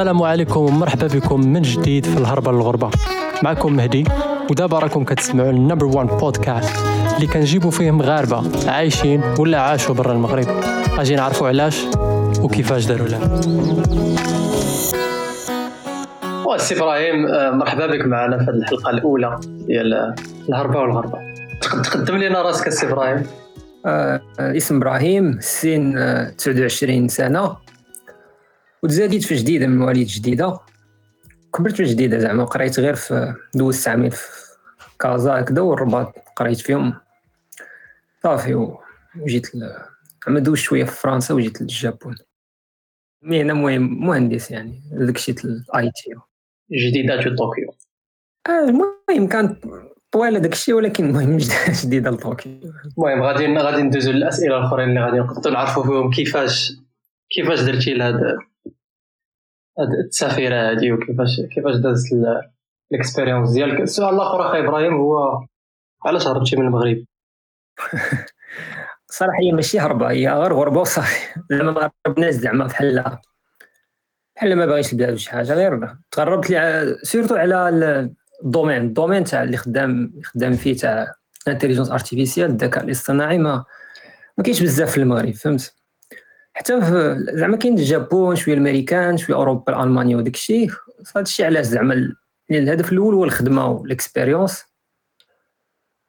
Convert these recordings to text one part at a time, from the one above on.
السلام عليكم ومرحبا بكم من جديد في الهربة للغربة. معكم مهدي ودابا راكم كتسمعوا ال number 1 بودكاست اللي كنجيبوا فيه مغاربة عايشين ولا عاشوا برا المغرب. أجي نعرفوا علاش وكيفاش داروا له سي إبراهيم آه، مرحبا بك معنا في هذه الحلقة الأولى ديال الهربة والغربة. تقدم لنا راسك سي إبراهيم. آه اسم إبراهيم سن آه 29 سنة. وتزاديت في جديده من مواليد جديدة. كبرت في جديدة زعما قريت غير في دوزت عامين في كازا هكذا والرباط قريت فيهم صافي وجيت زعما دوزت شوية في فرنسا وجيت للجابون. مهنه مهم مهندس يعني داكشي ال IT. جديدة في طوكيو. آه المهم كانت طويلة داكشي ولكن المهم جديدة لطوكيو. المهم غادي غادي ندوزو للأسئلة الأخرين اللي غادي نقدروا نعرفوا فيهم كيفاش كيفاش درتي لهذا التسافيره هذه وكيفاش كيفاش دازت ال expérience ديالك. السؤال الآخر أخي إبراهيم هو علاش هربتي من المغرب؟ صراحة هي ماشي هربة هي غير غربة وصافي. زعما ما هربناش زعما بحال بحال ما باغيش البلاد شي حاجة غير تغربت surtout على ال domaine ال domaine تاع اللي خدام خدام فيه تاع intelligence artificielle الذكاء الاصطناعي ما ما كاينش بزاف في المغرب فهمت؟ حتى زعما كاين الجابون شوية الامريكان شوية أوروبا المانيا وداك الشيء. هذا الشيء علاش زعما الهدف الأول هو الخدمة وال expérience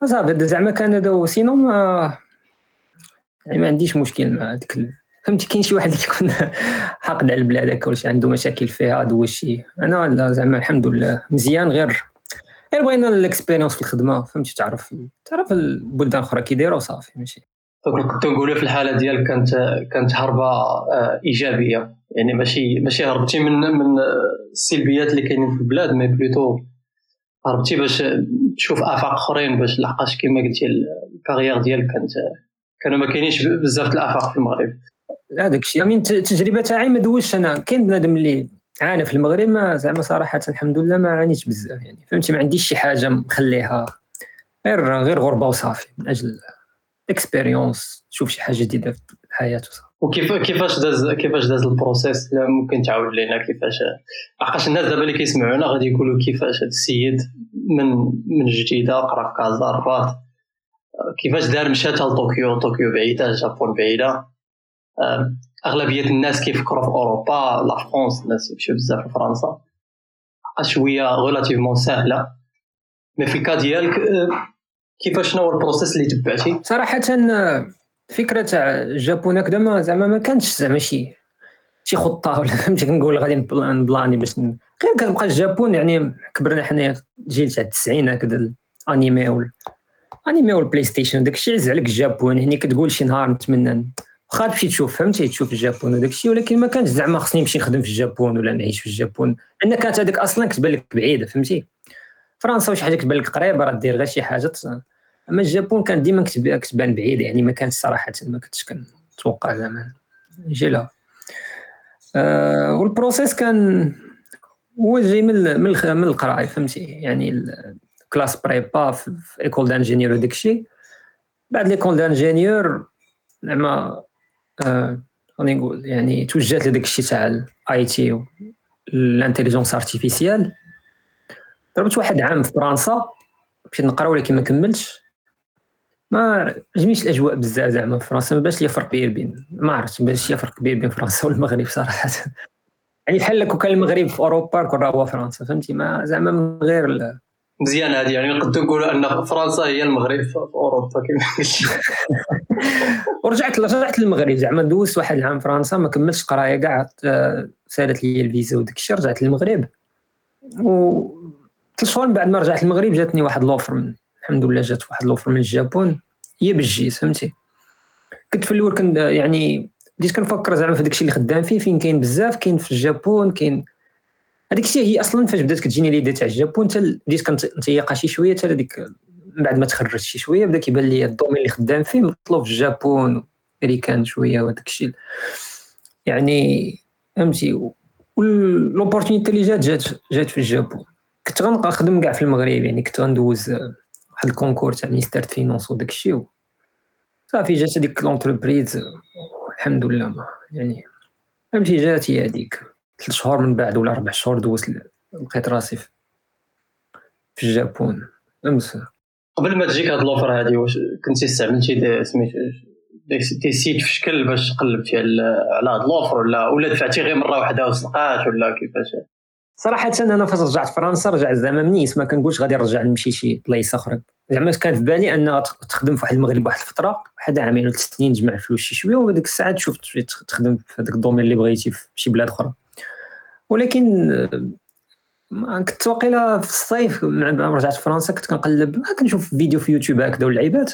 صافي زعما كان هذا sinon ما يعني ما عنديش مشكل مع ديك فهمتي؟ كاين شي واحد كيكون حاقد على البلاد هكا ولا عنده مشاكل فيها هذا هو الشيء. أنا لا زعما الحمد لله. مزيان غير غير بغينا ال expérience في الخدمة. فهمتي؟ تعرف تعرف البلدان الأخرى كيديروا صافي ماشي نقولوا في الحالة ديالك كانت كانت هربة آه، إيجابية. يعني ماشي ماشي هربتي من من السلبيات اللي كاينين في البلاد mais plutôt هربتي باش تشوف آفاق أخرين باش لحقاش كما قلتي ال carrière ديالك كانت كانوا ما كاينينش بزاف الآفاق في المغرب. هذاك الشيء. من التجربه تاعي ما دوزتش أنا. كاين بنادم اللي عانى في المغرب ما زعما صراحة الحمد لله ما عانيتش بزاف يعني. فهمتي؟ ما عنديش شي حاجة مخليها غير غير غربة وصافي من أجل expérience تشوف شي حاجة جديدة في الحياة وكيف كيفاش داز كيفاش داز ال process؟ ممكن تعاود لنا كيفاش. لحقاش الناس دابا اللي كيسمعونا غادي يقولوا كيفاش هذا السيد من من جديدة قرا في كازا الرباط كيفاش دار مشى لطوكيو؟ طوكيو بعيدة الجابون بعيدة. أغلبية الناس كيفكروا في أوروبا la France الناس يمشيو بزاف لفرنسا شوية relativement سهلة. mais في ال cas ديالك كيفاش شنو هو ال process اللي تبعتي؟ صراحة الفكرة تاع الجابون هكذا ما زعما ما كانتش زعما شي شي خطة ولا فهمتي كنقول غادي نبلاني باش غير كنبقى الجابون يعني كبرنا حنا جيل تاع التسعين هكذا الانيمي وال anime وال PlayStation داكشي عز عليك الجابون. هني كتقول شي نهار نتمنى واخا تمشي تشوف فهمتي؟ تشوف الجابون وداك الشيء ولكن ما كانش زعما خصني نمشي نخدم في الجابون ولا نعيش في الجابون. لأن كانت هذيك أصلا كتبان لك بعيدة فهمتي؟ فرنسا وشي حاجة كتبان لك قريبة راه دير غير شي حاجة أما الجابون كان ديما كتبان بعيده يعني ما كانش صراحة ما كنتش كنتوقع زعما. نجي لها أه وال process كان هو جاي من من القرايه فهمتي؟ يعني classe prépa في école d'ingénieur وداك الشيء. بعد l'école d'ingénieur زعما خليني نقول يعني توجهت لداك الشيء تاع ال IT ال intelligence artificielle. ضربت واحد عام في فرنسا مشيت نقرا ولكن ما كملتش. ما عجبنيش الأجواء بزاف زعما في فرنسا ما باش لي فرق كبير بين ما عرفتش باش لي فرق كبير بين فرنسا والمغرب صراحة. يعني بحال لو كان المغرب في أوروبا كون راه هو فرنسا فهمتي؟ ما زعما من غير مزيان هذه يعني نقدر نقولوا أن فرنسا هي المغرب في أوروبا كما ورجعت رجعت للمغرب زعما دوزت واحد العام فرنسا ما كملتش قراية كاع سالت لي الفيزا وداك الشيء رجعت للمغرب. و ثلاث شهور من بعد ما رجعت للمغرب جاتني واحد l'offre من الحمد لله جات واحد l'offre من الجابون. هي بالجيز فهمتي؟ كنت في الأول كنت يعني بديت كنفكر زعما في داكشي اللي خدام فيه فين كاين بزاف كاين في الجابون كاين هذيك الشيء هي أصلا فاش بدات كتجيني l'idée تاع الجابون حتى بديت كنتيقها شي شوية حتى هذيك من بعد ما تخرجت شي شوية بدأ كيبان لي ال domaine اللي خدام فيه مطلوب في الجابون امريكان شوية وهذاك الشيء يعني فهمتي؟ و l'opportunité اللي جات جات جات في الجابون. كنت غنبقى نخدم كاع في المغرب يعني كنت غندوز واحد ال concours تاع ministère finances وداك الشيء صافي جات هذيك l'entreprise الحمد لله ما يعني فهمتي جات هي هذيك ثلاث شهور من بعد ولا أربع شهور دوزت لقيت راسي في الجابون امس قبل ما تجيك هاد l'offre هادي واش كنتي استعملتي des sites في شكل باش قلبتي على هاد l'offre ولا ولا دفعتي غير مره واحدة وصدقات ولا كيفاش صراحة أنا فاش رجعت فرنسا رجعت زعما منيس ما كنقولش غادي نرجع نمشي شي بلايص أخرى. زعما كان في بالي ان تخدم في واحد المغرب واحد الفترة واحد عامين ولا ثلاث سنين تجمع فلوس شي شوية وهذيك الساعة تشوف تخدم في هذاك ال domaine اللي بغيتي في شي بلاد أخرى. ولكن كنت واقيلا في الصيف مع رجعت فرنسا كنت كنقلب كنشوف فيديو في يوتيوب هكذا واللعيبات.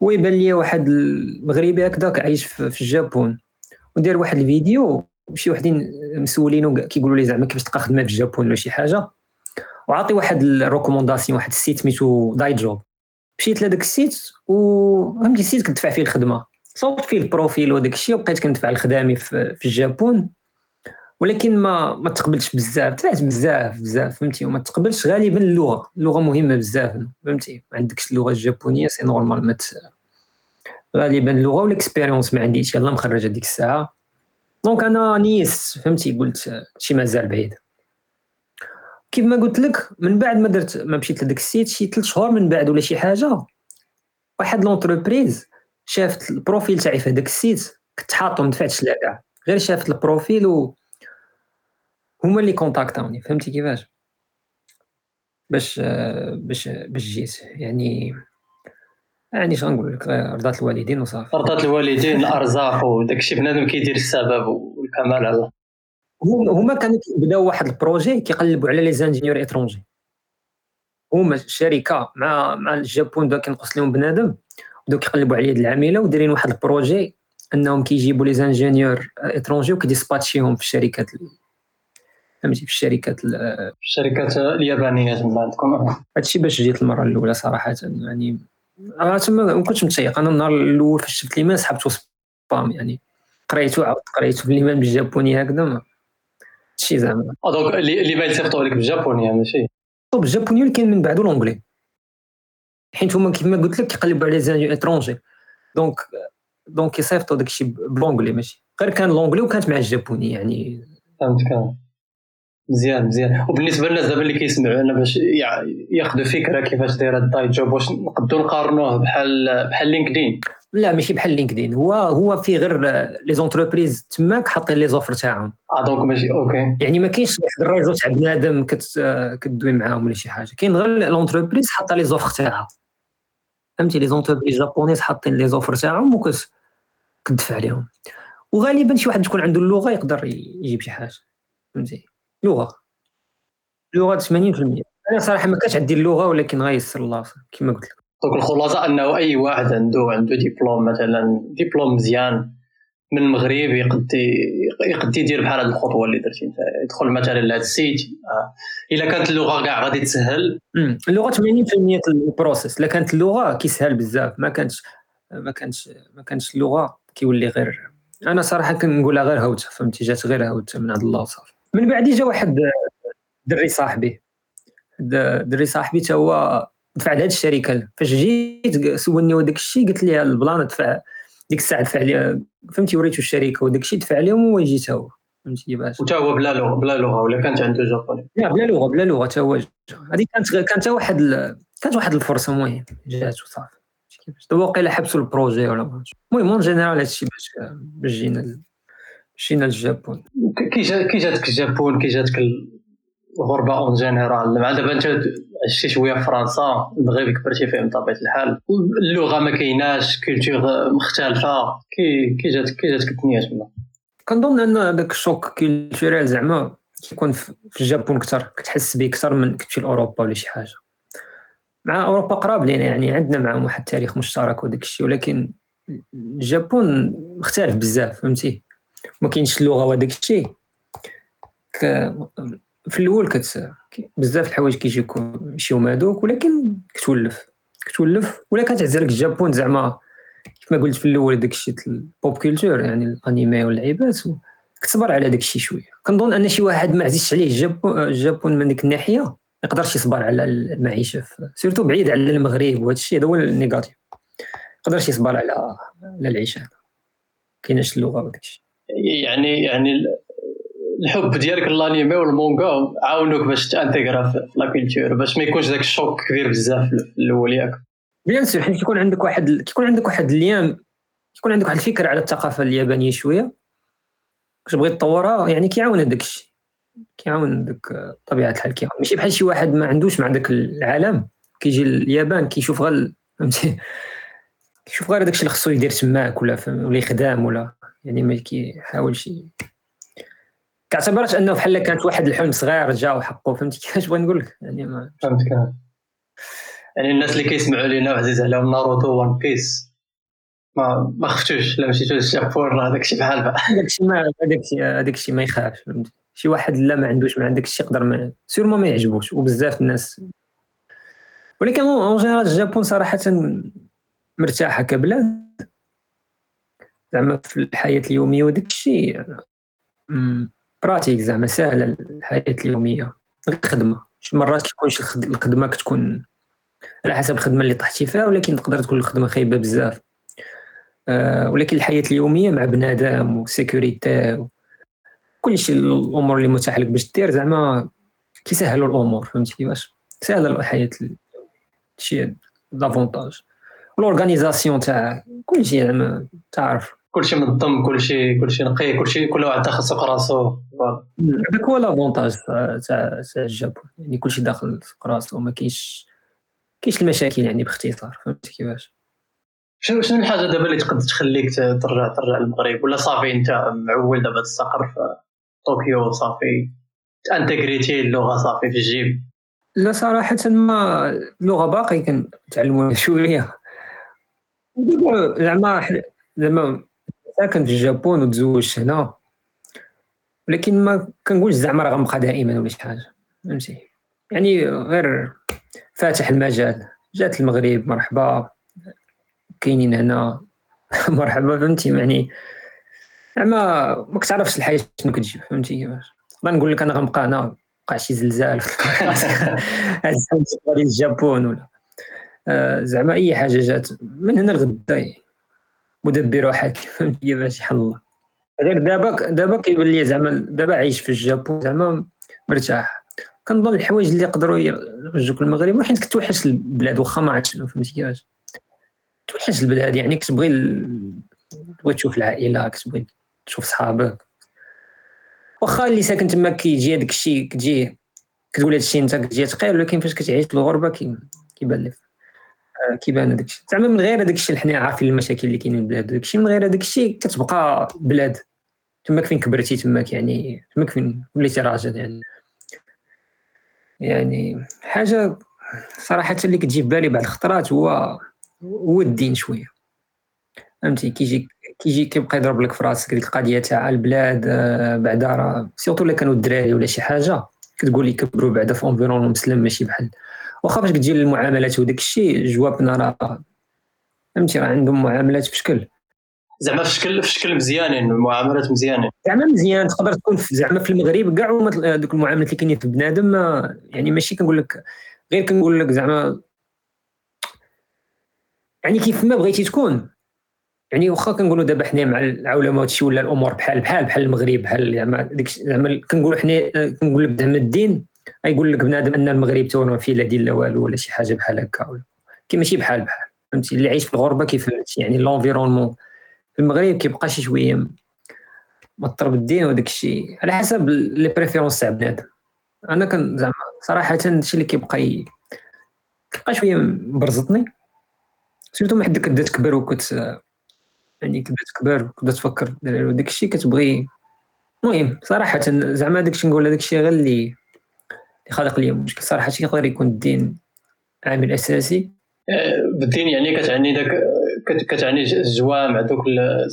ويبان لي واحد المغربي هكذاك عايش في الجابون. ودير واحد الفيديو شي وحدين مسولينو كيقولوا لي زعما كيفاش تلقى خدمة في الجابون ولا شي حاجة. وعطي واحد ال recommandation واحد ال site سميتو Daijob. مشيت لهذاك ال site وفهمتي ال site كندفع فيه الخدمة. صوبت فيه ال profil وداك الشيء وبقيت كندفع الخدامي في, الجابون. ولكن ما ما تقبلش بزاف. دفعت بزاف بزاف فهمتي؟ وما تقبلش غالبا اللغة. اللغة مهمة بزاف فهمتي؟ ما عندكش اللغة الجابونيه c'est normal ما غالبا اللغة وال expérience ما عنديش. يلاه مخرج هذيك الساعة. donc أنا نسيت فهمتي؟ قلت شي مازال بعيد. كيف ما قلت لك من بعد ما درت ما مشيت لذاك ال site شي ثلاث شهور من بعد ولا شي حاجة واحد l'entreprise شافت ال profil تاعي في هذاك ال site كنت حاطو ما دفعتش كاع غير شافت ال profil و هما اللي كونتاكتوني فهمتي كيفاش؟ باش باش باش جيت. يعني يعني شنو نقول لك؟ رضات الوالدين وصافي. رضات الوالدين الأرزاق وداك الشيء بنادم كيدير السبب والكمال على. هما كانوا بداو واحد ال projet كيقلبوا على les ingénieurs étrangers هما الشركة مع مع الجابون بدا كينقص لهم بنادم بداو كيقلبوا على يد العامله ودايرين واحد ال projet إنهم كيجيبوا les ingénieurs étrangers وكيديسباتشيهم في الشركات فهمتي؟ في الشركات الشركات اليابانية تما عندكم هادشي باش جيت المرة الأولى صراحة يعني تما ما كنتش متيق أنا النهار الأول فاش شفت l'email سحبته spam يعني قريتو عاود قريتو في l'email بالجابوني هكذا هادشي زعما دونك اللي باين يصيفطوا لك بال japonais ماشي. بال japonais ولكن من بعدو l'anglais حيت هما كيما قلت لك كيقلبوا على les ingénieurs étrangers donc donc كيصيفطوا داكشي ب l'anglais ماشي. غير كان l'anglais وكانت مع ال japonais يعني. فهمتك مزيان مزيان. وبالنسبة للناس دابا اللي كيسمعونا باش ياخذوا فكرة كيفاش داير Daijob واش نقدروا نقارنوه بحال بحال LinkedIn. لا ماشي بحال LinkedIn. هو هو في غير les entreprises تماك حاطين les offres تاعهم. آه donc ماشي OK. يعني ما كاينش واحد ال réseau تاع بنادم كدوي معاهم ولا شي حاجة. كاين غير l'entreprise حاطة les offres تاعها. فهمتي؟ les entreprises japonaises حاطين les offres تاعهم وكتدفع عليهم وغالبا شي واحد تكون عنده اللغة يقدر يجيب شي حاجة. فهمتي؟ لغة. لغة 80% أنا صراحة ما كانش عندي اللغة ولكن غيسر الله كما قلت لك. donc الخلاصة أنه أي واحد عنده عنده ديبلوم مثلا ديبلوم مزيان من المغرب يقد يقد يدير بحال هذه الخطوة اللي درتي أنت. يدخل مثلا لهذا ال site. آه. إلا كانت اللغة كاع غادي تسهل. اللغة 80% ال process. إلا كانت اللغة كيسهل بزاف. ما كانتش ما كانتش ما كانتش اللغة كيولي غير أنا صراحة كنقولها غير هوتة فهمتي؟ جات غير هوتة من عند الله وصافي من بعد جا واحد دري صاحبي. دري صاحبي تا هو دفع لهاد الشركة. فاش جيت سولني وداك الشيء قلت ليه ال plan دفع ديك الساعة دفع لي فهمتي وريتو الشركة وداك الشيء دفع لهم هو تا هو فهمتي كيفاش. وتا هو بلا لغة بلا لغة ولا كانت عنده japonais لا بلا لغة بلا لغة تا هو هذه كانت كانت واحد كانت واحد الفرصة المهم جات وصافي كيفاش. دابا واقيلا حبسوا ال projet ولا المهم en général هادشي باش باش جينا جينا لل Japon كي كي جاتك ال Japon كي جاتك الغربة en général مع دابا انت عشتي شوية في فرنسا المغرب كبرتي فيه بطبيعه الحال. اللغة ما كايناش culture مختلفة. كي كي جاتك كي جاتك الدنيا تما. كنظن أن داك ال choc culturel زعما كيكون في ال Japon أكثر كتحس به أكثر من كتمشي لاوروبا ولا شي حاجة. مع أوروبا قراب لينا يعني عندنا معهم واحد التاريخ مشترك وداك الشيء ولكن ال Japon مختلف بزاف فهمتي؟ ما كاينش اللغة وداك الشيء. في الأول كت بزاف الحوايج كيجيوك يمشيو هذوك ولكن كتولف. كتولف ولا كتعزلك ال Japon زعما. كما قلت في الأول داك الشيء ال pop culture يعني الانيمي واللعيبات كتصبر على داك الشيء شوية. كنظن أن شي واحد ما عزيزش عليه ال Japon ال Japon من ديك الناحية ما يقدرش يصبر على المعيشة surtout بعيد على المغرب وهذا الشيء هذا هو ال négatif. يقدرش يصبر على على العيشه كايناش اللغة وداك الشيء. يعني يعني الحب ديالك لل anime وال manga عاونوك باش t'intègres في la culture باش ما يكونش داك ال choc كبير بزاف في الأول ياك. bien sûr حيت كيكون عندك واحد كيكون عندك واحد اليام كيكون عندك واحد الفكرة على الثقافة اليابانية شوية. كتبغي تطورها يعني كيعاون هذاك الشيء. كيعاون داك طبيعة الحال كيعاون. ماشي بحال شي واحد ما عندوش مع داك العالم. كيجي اليابان كيشوف غير فهمتي؟ كيشوف غير داكشي اللي خصو يدير تماك ولا ولا يخدم ولا يعني ما كيحاولش كاعتبرت انه بحال كانت واحد الحلم صغير جا وحقه فهمتي كيفاش بغيت نقول لك يعني ما فهمتك يعني الناس اللي كيسمعوا لينا وعزيز عليهم ناروتو وان بيس. ما ما خفتوش لا مشيتو للجابون هذاك الشيء بحال بحال. الشيء ما هذاك الشيء ما يخافش شي واحد لا ما عندوش ما عندك الشيء يقدر ما سيرمون ما يعجبوش وبزاف الناس. ولكن اون جينيرال الجابون صراحة مرتاحة كبلاد. زعما في الحياة اليومية وداك الشيء. pratique زعما سهلة الحياة اليومية. الخدمة. شي مرات كيكون الخدمة كتكون على حسب الخدمة اللي طحتي فيها ولكن تقدر تكون الخدمة خايبة بزاف. أه ولكن الحياة اليومية مع بنادم و sécurité كلشي الأمور اللي متاح لك باش دير زعما كيسهلوا الأمور فهمتي كيفاش؟ سهلة الحياة شي l'avantage ال organisation تاع كلشي زعما تعرف. كلشي منظم كلشي كلشي نقي كلشي كل واحد داخل سوق راسو. هذاك هو l'avantage تاع تاع ال Japon. يعني كلشي داخل سوق راسو ما كاينش كاينش المشاكل يعني باختصار. فهمتي كيفاش؟ شنو شنو الحاجة دابا اللي تقدر تخليك ترجع ترجع للمغرب؟ ولا صافي انت معول دابا تستقر في طوكيو صافي انتغريتي اللغة صافي في الجيب لا صراحة ما اللغة باقي كنتعلموها شوية. زعما زعما ساكن في الجابون وتزوجت هنا. ولكن ما كنقولش زعما راه غنبقى دائما ولا شي حاجة فهمتي؟ يعني غير فاتح المجال جات المغرب مرحبا. كاينين هنا. مرحبا فهمتي؟ يعني زعما ما كتعرفش الحياة شنو كتجيب فهمتي؟ كيفاش نقول لك أنا غنبقى هنا وقع شي زلزال الجابون ولا. آه، زعما أي حاجة جات من هنا لغدا مدبر فهمتي كيفاش يحل الله. غير دابا دابا كيبان لي زعما دابا عايش في الجابون زعما مرتاح. كنظن الحوايج اللي يقدروا يرجوك المغرب حيت كتوحش البلاد واخا ما عرفتش فهمتي كيفاش؟ توحش البلاد يعني كتبغي تبغي تشوف العائلة كتبغي تشوف صحابك. واخا اللي ساكن تما كيجي هذاك الشيء كتجي كتقول هذا الشيء انت كتجي ثقيل ولكن فاش كتعيش في الغربة كيبان لك. كيبان هذاك الشيء. زعما من غير هذاك الشيء حنا عارفين المشاكل اللي كاينين البلاد هذاك الشيء من غير هذاك الشيء كتبقى بلاد. تماك فين كبرتي تماك يعني تماك فين وليتي راجل يعني. يعني حاجة صراحة اللي كتجي في بالي بعض الخطرات هو هو الدين شوية. فهمتي؟ كيجي كيجي كيبقى يضرب لك في راسك ديك القضية تاع البلاد آه، بعدا راه. surtout إلا كانوا الدراري ولا شي حاجة كتقول لي كبروا بعدا في environnement مسلم ماشي بحال واخا فاش كتجي للمعاملات وداك الشيء جوابنا راه فهمتي راه عندهم معاملات في شكل زعما في شكل في شكل مزيانين المعاملات مزيانين زعما مزيان تقدر تكون زعما في المغرب كاع دوك المعاملات اللي كاينين في بنادم يعني ماشي كنقول لك غير كنقول لك زعما يعني كيف ما بغيتي تكون. يعني واخا كنقولوا دابا حنا مع العولمه وهادشي ولا الأمور بحال بحال بحال المغرب بحال زعما ديك زعما كنقولوا حنا كنقول لك زعما الدين غيقول لك بنادم أن المغرب تو فيه لا دين لا والو ولا شي حاجة بحال هكا. كي ماشي بحال بحال فهمتي؟ اللي عايش في الغربة كيف يعني l'environnement في المغرب كيبقى شي شوية مطر بالدين وداك الشيء على حسب لي préférence تاع بنادم. أنا كان زعما صراحة هادشي اللي كيبقى كيبقى شوية مبرزطني. surtout ما حد كتبدا تكبر وكت يعني كتبدا تكبر وكتبدا تفكر. داك الشيء كتبغي. المهم صراحة زعما داك الشيء نقول هذاك الشيء غير اللي خلق لي مشكل صراحة يقدر يكون الدين عامل أساسي. آه، بالدين يعني كتعني داك كتعني الجوامع دوك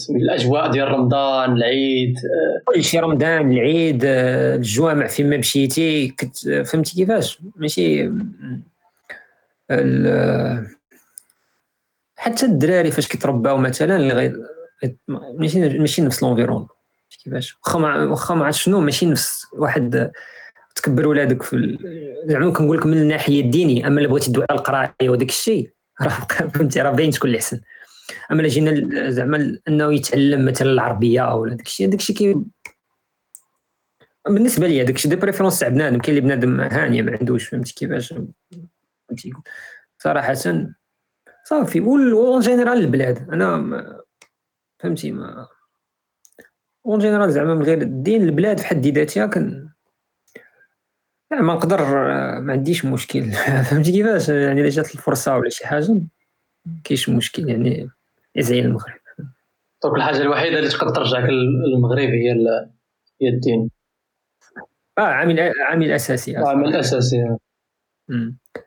الأجواء ديال رمضان العيد آه. كل شيء رمضان العيد آه، الجوامع فين ما مشيتي فهمتي كيفاش؟ ماشي حتى الدراري فاش كيترباو مثلا اللي غي ماشي ماشي نفس لونفيرون كيفاش؟ واخا واخا ما عرفت شنو ماشي نفس واحد تكبر ولادك في زعما كنقول لك من الناحية الدينية أما اللي بغيتي تدوي على القرايه وداك الشيء راه فهمتي؟ راه باين تكون الاحسن أما إلا جينا زعما أنه يتعلم مثلا العربية ولا داك الشيء داك الشيء كي بالنسبة لي داكشي des préférences تاع بنادم كاين اللي بنادم هانيه ما عندوش فهمتي كيفاش؟ فهمتي صراحة صافي en général البلاد أنا ما فهمتي ما en général زعما من غير الدين البلاد في حد ذاتها كان لا ما نقدر ما عنديش مشكل. فهمتي كيفاش؟ يعني إلا جات الفرصة ولا شي حاجة كاينش مشكل يعني زي المغرب. دونك الحاجة الوحيدة اللي تقدر ترجعك للمغرب هي هي الدين. آه عامل عامل أساسي عامل أساسي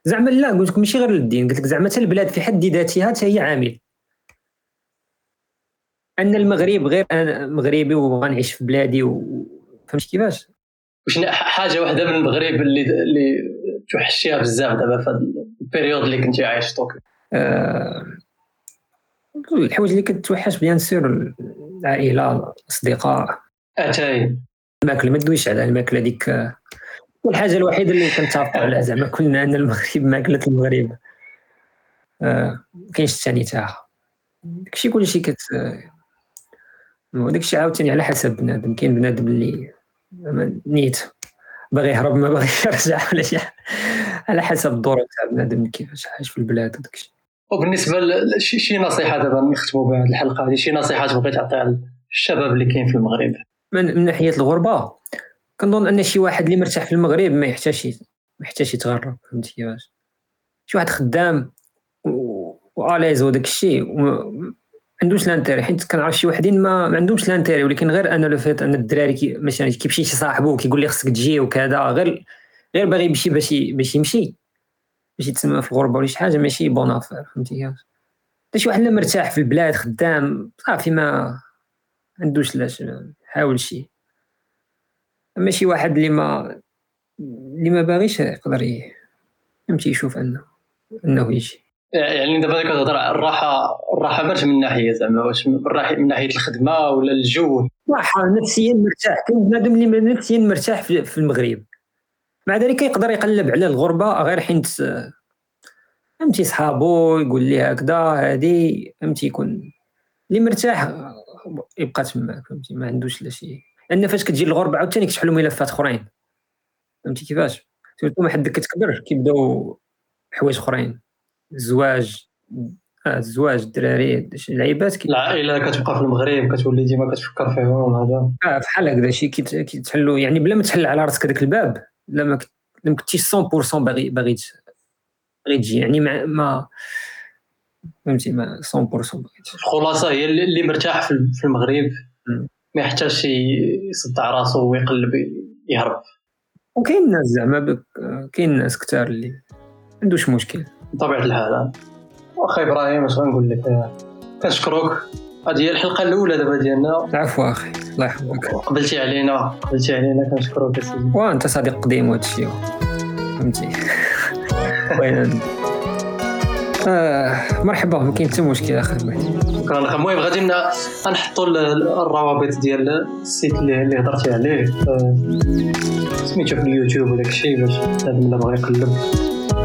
زعما لا قلت لك ماشي غير الدين قلت لك زعما حتى البلاد في حد ذاتها حتى هي عامل. أن المغرب غير أنا مغربي وغنعيش في بلادي و... فهمت كيفاش؟ واش حاجة واحدة من المغرب اللي اللي توحشيها بزاف دابا في période ال اللي كنتي عايش في طوكيو. أه... الحوايج اللي كتوحش bien sûr العائلة الأصدقاء. اتاي الماكلة ما تدويش على الماكلة ديك الحاجة الوحيدة اللي كنتفقوا عليها زعما كلنا ان المغرب ماكلة المغرب. آه كاينش الثاني تاعها داكشي كلشي كت داكشي عاوتاني على حسب بنادم. كاين بنادم اللي نيت. باغي يهرب ما باغي يرجع ولا شي. على حسب الظروف تاع بنادم كيفاش عايش في البلاد وداكشي وبالنسبة لشي نصيحة دابا نختموا بها الحلقة هذه شي نصيحة تبغي تعطيها للشباب اللي كاين في المغرب؟ من, من ناحية الغربة كنظن أن شي واحد اللي مرتاح في المغرب ما يحتاجش ما يحتاجش يتغرب فهمتي كيفاش؟ شي واحد خدام وآليز وداك الشيء عندوش لانتيري حيت كنعرف شي وحدين ما, ما عندهمش لانتيري ولكن غير أنا لو فيت أن الدراري كي مثلا كيمشي شي صاحبو كيقول لي خصك تجي وكذا غير غير باغي يمشي باش باش يمشي. باش يتسمى في الغربه ولا شي حاجة ماشي بون افير فهمتي كيفاش؟ شي واحد مرتاح في البلاد خدام صافي ما عندوش لاش حاول شي. أما شي واحد اللي ما اللي ما باغيش يقدر يمشي يشوف انه أنه يجي. يعني دابا كتهضر الراحة الراحة ماشي من ناحية زعما واش من ناحية الخدمة ولا الجو راحة نفسيا مرتاح. كاين بنادم اللي نفسيا مرتاح في المغرب. مع ذلك يقدر يقلب على الغربة غير حين فهمتي صحابو يقول لي هكذا هادي فهمتي يكون اللي مرتاح يبقى تما فهمتي؟ ما عندوش لا شي. لأن فاش كتجي الغربه عاوتاني كتحلوا ملفات أخرين. فهمتي كيفاش؟ surtout ما حدك كتكبر كيبداو حوايج أخرين. الزواج الزواج الدراري العيبات كي... العائله كتبقى في المغرب كتولي ديما كتفكر فيهم هذا. آه بحال هكذا شي كيتحلوا يعني بلا ما تحل على راسك هذاك الباب لا ما ما كنتيش 100% باغي باغي باغي تجي يعني ما, ما فهمتي ما 100% باغي الخلاصة هي اللي مرتاح في المغرب. ما يحتاجش يصدع راسو ويقلب يهرب. وكاين ناس زعما كاين ناس كثار اللي عندوش مشكل. بطبيعة الحال. واخا إبراهيم اش غنقول لك كنشكروك هذه هي الحلقة الأولى دابا ديالنا. العفو أخي الله يحفظك. قبلتي علينا قبلتي علينا كنشكروك أسيدي. وأنت صديق قديم وهذا الشيء. فهمتي؟ وين آه مرحبا ما كاين حتى مشكل أخي. شكرا المهم غادي نحطوا الروابط ديال السيت اللي هضرتي عليه. آه، سميتو في اليوتيوب وداك الشيء باش بنادم اللي بغى يقلب.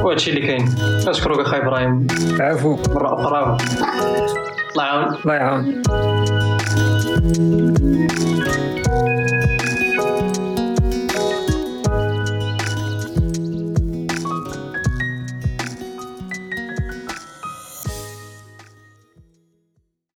وهادشي اللي كاين اشكرك أخي إبراهيم. عفو. مرة أخرى. الله يعاون. الله يعاون.